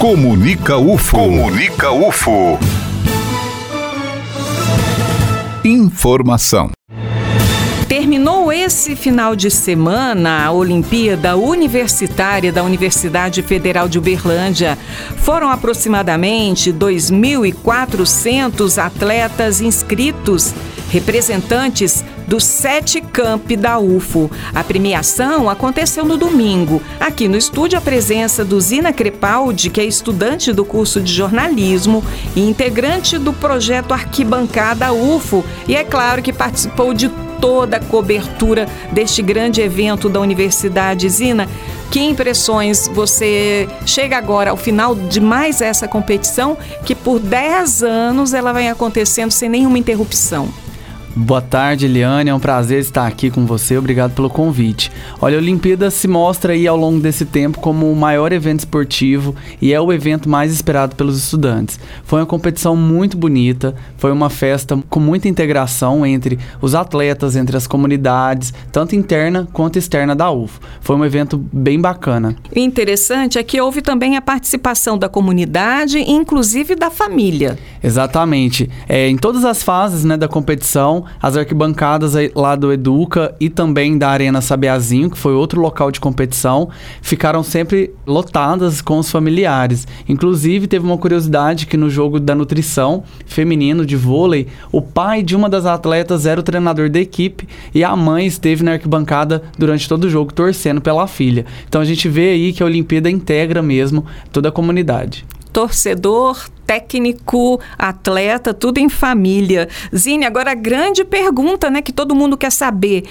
Comunica UFO. Comunica UFO. Informação. Terminou esse final de semana a Olimpíada Universitária da Universidade Federal de Uberlândia. Foram aproximadamente 2.400 atletas inscritos, representantes dos sete campi da UFO. A premiação aconteceu no domingo. Aqui no estúdio, a presença do Zina Crepaldi, que é estudante do curso de jornalismo e integrante do projeto Arquibancada UFO, e é claro que participou de toda a cobertura deste grande evento da Universidade Zina. Que impressões você chega agora ao final de mais essa competição, que por 10 anos ela vem acontecendo sem nenhuma interrupção? Boa tarde, Eliane. É um prazer estar aqui com você. Obrigado pelo convite. Olha, a Olimpíada se mostra aí ao longo desse tempo como o maior evento esportivo e é o evento mais esperado pelos estudantes. Foi uma competição muito bonita, foi uma festa com muita integração entre os atletas, entre as comunidades, tanto interna quanto externa da UFO. Foi um evento bem bacana. O interessante é que houve também a participação da comunidade, inclusive da família. Exatamente. É, em todas as fases né, da competição, as arquibancadas lá do Educa e também da Arena Sabiazinho, que foi outro local de competição, ficaram sempre lotadas com os familiares. Inclusive, teve uma curiosidade que no jogo da nutrição feminino de vôlei, o pai de uma das atletas era o treinador da equipe e a mãe esteve na arquibancada durante todo o jogo torcendo pela filha. Então a gente vê aí que a Olimpíada integra mesmo toda a comunidade torcedor, técnico, atleta, tudo em família. Zine, agora a grande pergunta, né, que todo mundo quer saber.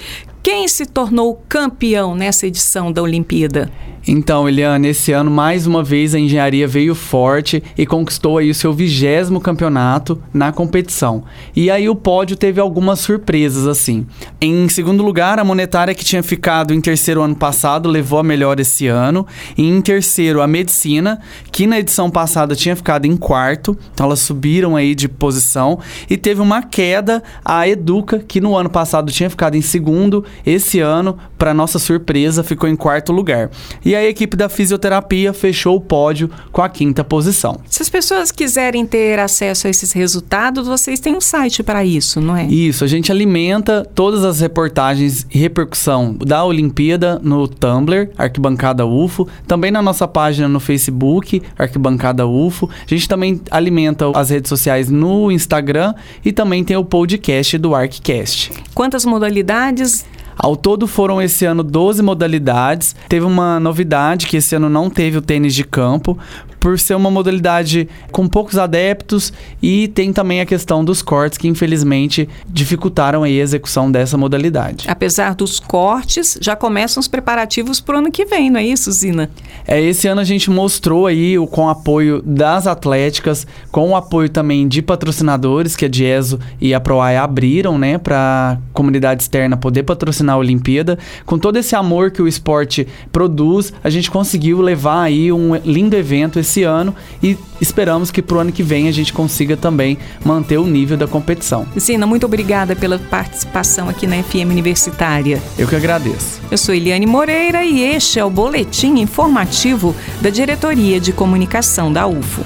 Quem se tornou campeão nessa edição da Olimpíada? Então, Eliane, esse ano mais uma vez a engenharia veio forte e conquistou aí o seu vigésimo campeonato na competição. E aí o pódio teve algumas surpresas assim. Em segundo lugar, a monetária que tinha ficado em terceiro ano passado levou a melhor esse ano. E em terceiro, a medicina, que na edição passada tinha ficado em quarto. Então elas subiram aí de posição e teve uma queda a Educa, que no ano passado tinha ficado em segundo, esse ano, para nossa surpresa, ficou em quarto lugar. E a equipe da fisioterapia fechou o pódio com a quinta posição. Se as pessoas quiserem ter acesso a esses resultados, vocês têm um site para isso, não é? Isso, a gente alimenta todas as reportagens e repercussão da Olimpíada no Tumblr, Arquibancada UFO, também na nossa página no Facebook, Arquibancada UFO. A gente também alimenta as redes sociais no Instagram e também tem o podcast do ArcCast. Quantas modalidades ao todo foram esse ano 12 modalidades. Teve uma novidade que esse ano não teve o tênis de campo, por ser uma modalidade com poucos adeptos e tem também a questão dos cortes que infelizmente dificultaram a execução dessa modalidade. Apesar dos cortes, já começam os preparativos para o ano que vem, não é isso, Zina? É, esse ano a gente mostrou aí o, com o apoio das atléticas, com o apoio também de patrocinadores que a Dieso e a Proai abriram, né, para comunidade externa poder patrocinar a Olimpíada. Com todo esse amor que o esporte produz, a gente conseguiu levar aí um lindo evento esse esse ano e esperamos que para o ano que vem a gente consiga também manter o nível da competição. Sina, muito obrigada pela participação aqui na FM Universitária. Eu que agradeço. Eu sou Eliane Moreira e este é o boletim informativo da Diretoria de Comunicação da UFO.